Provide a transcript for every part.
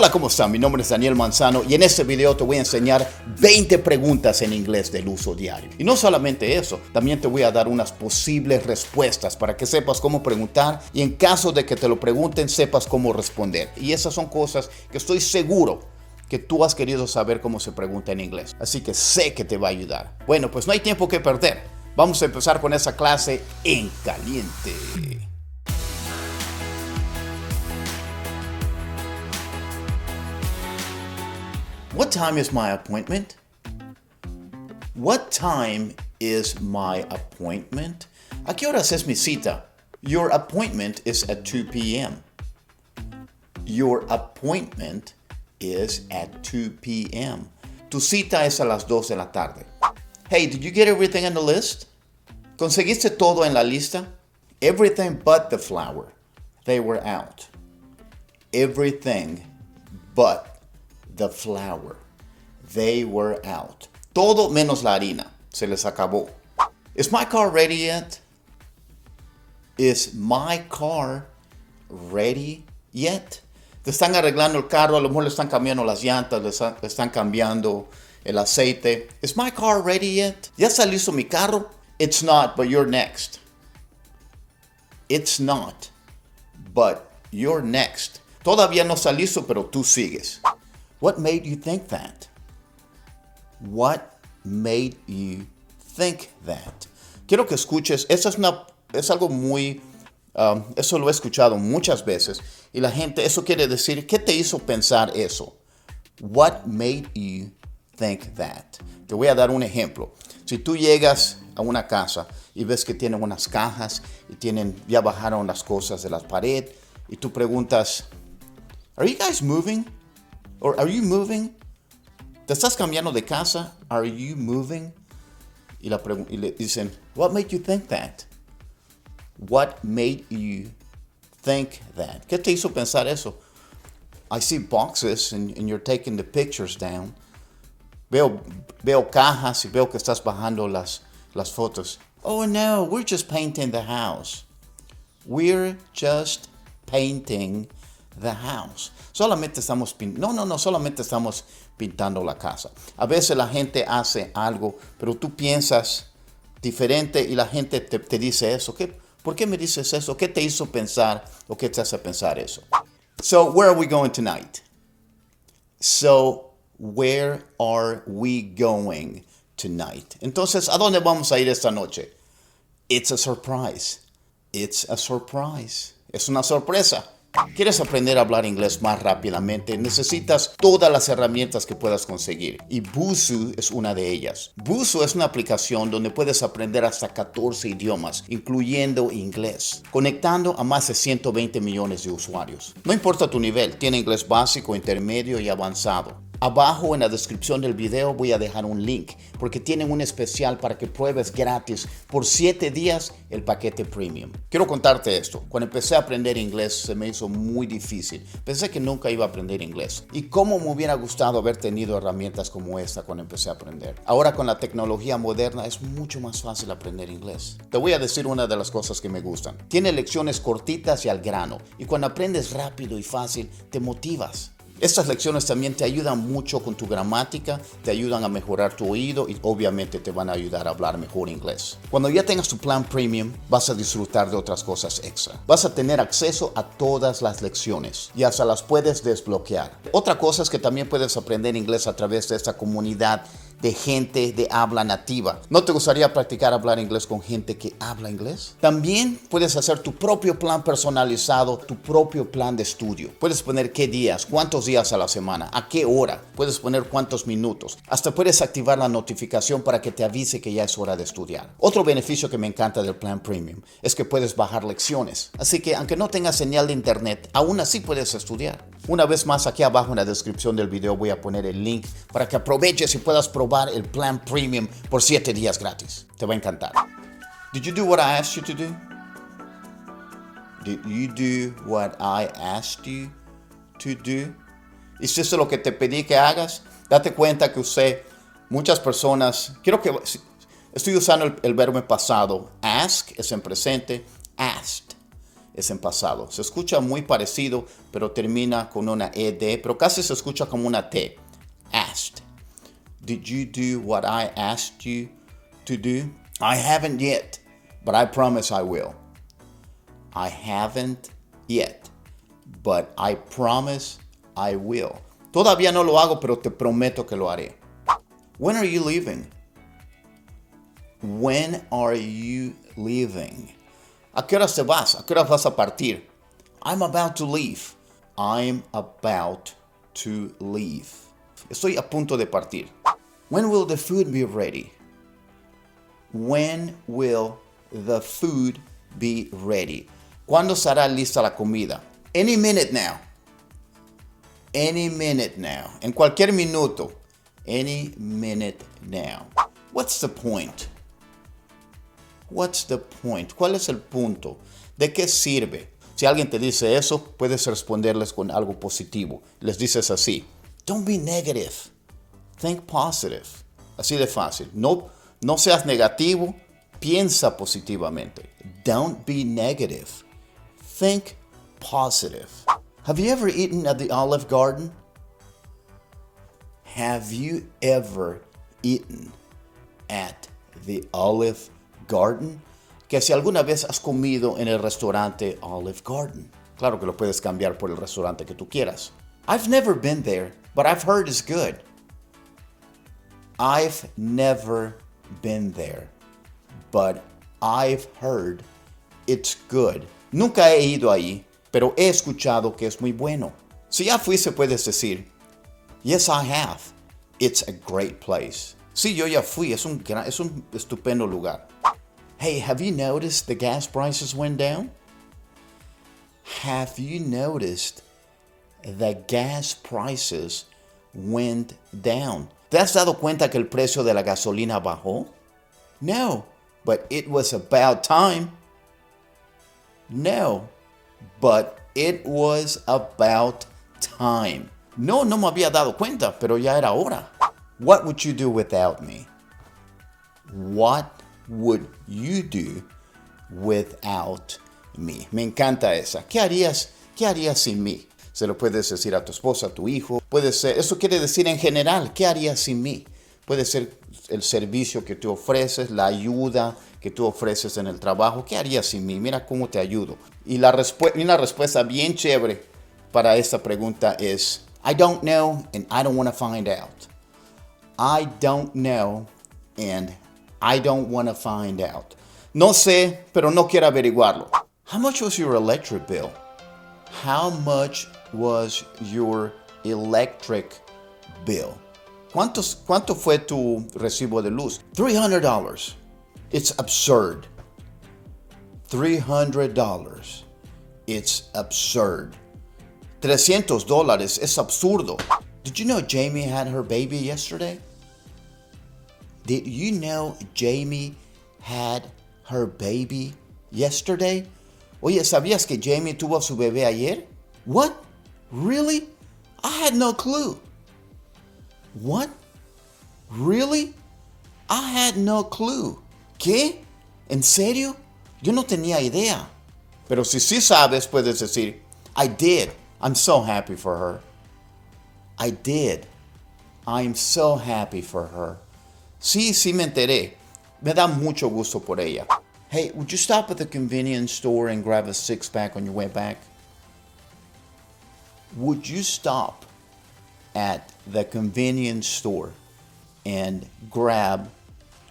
Hola, ¿cómo están? Mi nombre es Daniel Manzano y en este video te voy a enseñar 20 preguntas en inglés del uso diario. Y no solamente eso, también te voy a dar unas posibles respuestas para que sepas cómo preguntar y en caso de que te lo pregunten sepas cómo responder. Y esas son cosas que estoy seguro que tú has querido saber cómo se pregunta en inglés. Así que sé que te va a ayudar. Bueno, pues no hay tiempo que perder. Vamos a empezar con esa clase en caliente. What time is my appointment? What time is my appointment? ¿A qué horas es mi cita? Your appointment is at 2 p.m. Your appointment is at 2 p.m. Tu cita es a las 2 de la tarde. Hey, did you get everything on the list? ¿Conseguiste todo en la lista? Everything but the flower. They were out. Everything but the flour. They were out. Todo menos la harina. Se les acabó. Is my car ready yet? Is my car ready yet? Te están arreglando el carro, a lo mejor le están cambiando las llantas, le están, cambiando el aceite. Is my car ready yet? ¿Ya está listo mi carro? It's not, but you're next. It's not, but you're next. Todavía no está pero tú sigues. What made you think that? What made you think that? Quiero que escuches, eso es, una, es algo muy, um, eso lo he escuchado muchas veces y la gente, eso quiere decir, ¿qué te hizo pensar eso? What made you think that? Te voy a dar un ejemplo. Si tú llegas a una casa y ves que tienen unas cajas y tienen, ya bajaron las cosas de la pared y tú preguntas, ¿Are you guys moving? Or are you moving? ¿Te estás cambiando de casa? Are you moving? Y, la y le dicen, what made you think that? What made you think that? ¿Qué te hizo pensar eso? I see boxes and, and you're taking the pictures down. Veo, veo cajas y veo que estás bajando las, las fotos. Oh no, we're just painting the house. We're just painting the house. Solamente estamos no, no, no, solamente estamos pintando la casa. A veces la gente hace algo, pero tú piensas diferente y la gente te, dice eso. ¿Qué, ¿Por qué me dices eso? ¿Qué te hizo pensar o qué te hace pensar eso? So, where are we going tonight? So, where are we going tonight? Entonces, ¿a dónde vamos a ir esta noche? It's a surprise. It's a surprise. Es una sorpresa. ¿Quieres aprender a hablar inglés más rápidamente? Necesitas todas las herramientas que puedas conseguir y Busu es una de ellas. Busu es una aplicación donde puedes aprender hasta 14 idiomas, incluyendo inglés, conectando a más de 120 millones de usuarios. No importa tu nivel, tiene inglés básico, intermedio y avanzado. Abajo en la descripción del video voy a dejar un link porque tienen un especial para que pruebes gratis por 7 días el paquete premium. Quiero contarte esto. Cuando empecé a aprender inglés se me hizo muy difícil. Pensé que nunca iba a aprender inglés. Y cómo me hubiera gustado haber tenido herramientas como esta cuando empecé a aprender. Ahora con la tecnología moderna es mucho más fácil aprender inglés. Te voy a decir una de las cosas que me gustan. Tiene lecciones cortitas y al grano. Y cuando aprendes rápido y fácil, te motivas. Estas lecciones también te ayudan mucho con tu gramática, te ayudan a mejorar tu oído y obviamente te van a ayudar a hablar mejor inglés. Cuando ya tengas tu plan premium, vas a disfrutar de otras cosas extra. Vas a tener acceso a todas las lecciones y hasta las puedes desbloquear. Otra cosa es que también puedes aprender inglés a través de esta comunidad de gente de habla nativa. ¿No te gustaría practicar hablar inglés con gente que habla inglés? También puedes hacer tu propio plan personalizado, tu propio plan de estudio. Puedes poner qué días, cuántos días a la semana, a qué hora, puedes poner cuántos minutos. Hasta puedes activar la notificación para que te avise que ya es hora de estudiar. Otro beneficio que me encanta del plan premium es que puedes bajar lecciones. Así que aunque no tengas señal de internet, aún así puedes estudiar. Una vez más, aquí abajo en la descripción del video voy a poner el link para que aproveches y puedas probar el plan premium por 7 días gratis. Te va a encantar. Did you do what I asked you to do? Did you do what I asked you to do? ¿Hiciste lo que te pedí que hagas? Date cuenta que usted, muchas personas, quiero que, estoy usando el, el verbo pasado. Ask es en presente, asked. es en pasado. Se escucha muy parecido, pero termina con una ed, pero casi se escucha como una t. Did you do what I asked you to do? I haven't yet, but I promise I will. I haven't yet, but I promise I will. Todavía no lo hago, pero te prometo que lo haré. When are you leaving? When are you leaving? ¿A qué hora te vas? ¿A qué hora vas a partir? I'm about to leave. I'm about to leave. Estoy a punto de partir. When will the food be ready? When will the food be ready? ¿Cuándo será lista la comida? Any minute now. Any minute now. En cualquier minuto. Any minute now. What's the point? What's the point? ¿Cuál es el punto? ¿De qué sirve? Si alguien te dice eso, puedes responderles con algo positivo. Les dices así: Don't be negative. Think positive. Así de fácil. No, no seas negativo. Piensa positivamente. Don't be negative. Think positive. Have you ever eaten at the Olive Garden? Have you ever eaten at the Olive Garden? Que si alguna vez has comido en el restaurante Olive Garden. Claro que lo puedes cambiar por el restaurante que tú quieras. I've never been there, but I've heard it's good. I've never been there, but I've heard it's good. Nunca he ido ahí, pero he escuchado que es muy bueno. Si ya fuiste, puedes decir, Yes, I have. It's a great place. Sí, yo ya fui. Es un, es un estupendo lugar. Hey, have you noticed the gas prices went down? Have you noticed the gas prices went down? ¿Te has dado cuenta que el precio de la gasolina bajó? No, but it was about time. No, but it was about time. No, no me había dado cuenta, pero ya era hora. What would you do without me? What would you do without me? Me encanta esa. ¿Qué harías, qué harías sin mí? Se lo puedes decir a tu esposa, a tu hijo. Puede ser, eso quiere decir en general, ¿qué harías sin mí? Puede ser el servicio que tú ofreces, la ayuda que tú ofreces en el trabajo. ¿Qué harías sin mí? Mira cómo te ayudo. Y la una respuesta bien chévere para esta pregunta es, I don't know and I don't want to find out. I don't know and I don't want to find out. No sé, pero no quiero averiguarlo. How much was your electric bill? How much was your electric bill? ¿Cuántos, ¿Cuánto fue tu recibo de luz? $300. It's absurd. $300. It's absurd. 300 dólares es absurdo. Did you know Jamie had her baby yesterday? Did you know Jamie had her baby yesterday? Oye, ¿sabías que Jamie tuvo su bebé ayer? What? Really? I had no clue. What? Really? I had no clue. ¿Qué? ¿En serio? Yo no tenía idea. Pero si sí sabes, puedes decir, I did. I'm so happy for her. I did. I'm so happy for her. Sí, sí me enteré. Me da mucho gusto por ella. Hey, would you stop at the convenience store and grab a six pack on your way back? Would you stop at the convenience store and grab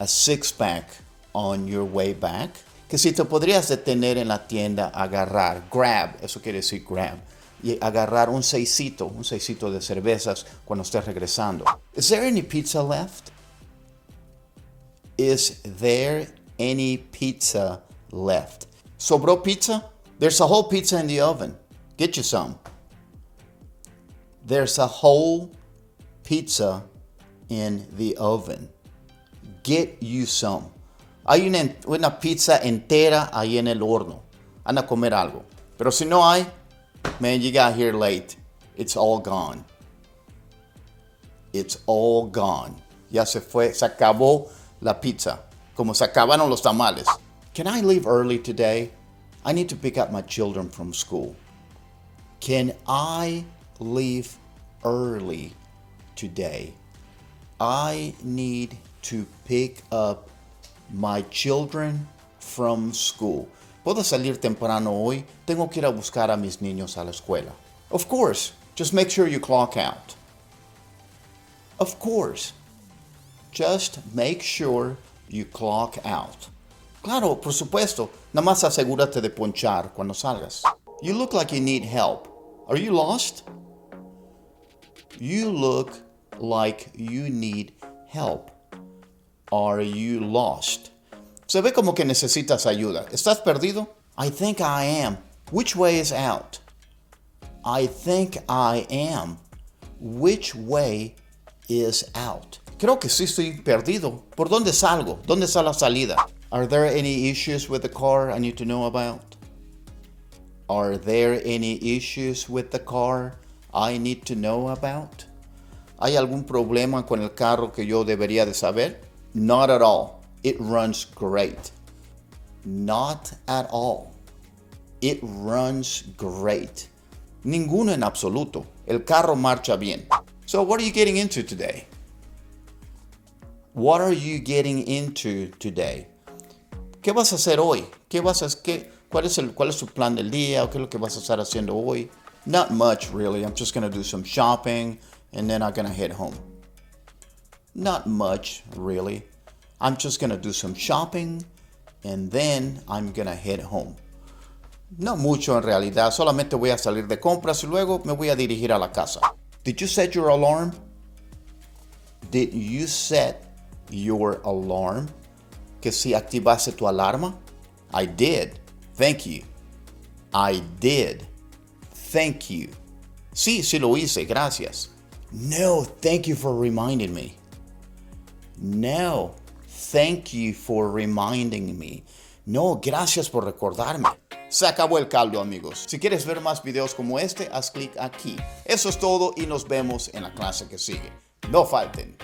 a six pack on your way back? Que si te podrías detener en la tienda, agarrar, grab, eso quiere decir grab, y agarrar un seisito, un seisito de cervezas cuando estés regresando. Is there any pizza left? Is there any pizza left? ¿Sobró pizza? There's a whole pizza in the oven. Get you some. There's a whole pizza in the oven. Get you some. Hay una, pizza entera ahí en el horno. Anda a comer algo. Pero si no hay, man, you got here late. It's all gone. It's all gone. Ya se fue, se acabó la pizza, como se acabaron los tamales. Can I leave early today? I need to pick up my children from school. Can I leave early today? I need to pick up my children from school. Puedo salir temprano hoy. Tengo que ir a buscar a mis niños a la escuela. Of course, just make sure you clock out. Of course, just make sure you clock out. Claro, por supuesto, nada más asegúrate de ponchar cuando salgas. You look like you need help. Are you lost? You look like you need help. Are you lost? Se ve como que necesitas ayuda. ¿Estás perdido? I think I am. Which way is out? I think I am. Which way is out? Creo que sí estoy perdido. ¿Por dónde salgo? ¿Dónde está la salida? Are there any issues with the car I need to know about? Are there any issues with the car I need to know about? ¿Hay algún problema con el carro que yo debería de saber? Not at all. It runs great. Not at all. It runs great. Ninguno en absoluto. El carro marcha bien. So what are you getting into today? What are you getting into today? ¿Qué vas a hacer hoy? ¿Qué vas a qué, cuál es el cuál es su plan del día o qué es lo que vas a estar haciendo hoy? Not much really. I'm just to do some shopping and then I'm to head home. Not much really. I'm just to do some shopping and then I'm to head home. No mucho en realidad, solamente voy a salir de compras y luego me voy a dirigir a la casa. Did you set your alarm? Did you set your alarm? Que si activaste tu alarma? I did. Thank you. I did. Thank you. Sí, sí lo hice, gracias. No, thank you for reminding me. No, thank you for reminding me. No, gracias por recordarme. Se acabó el caldo, amigos. Si quieres ver más videos como este, haz clic aquí. Eso es todo y nos vemos en la clase que sigue. No falten.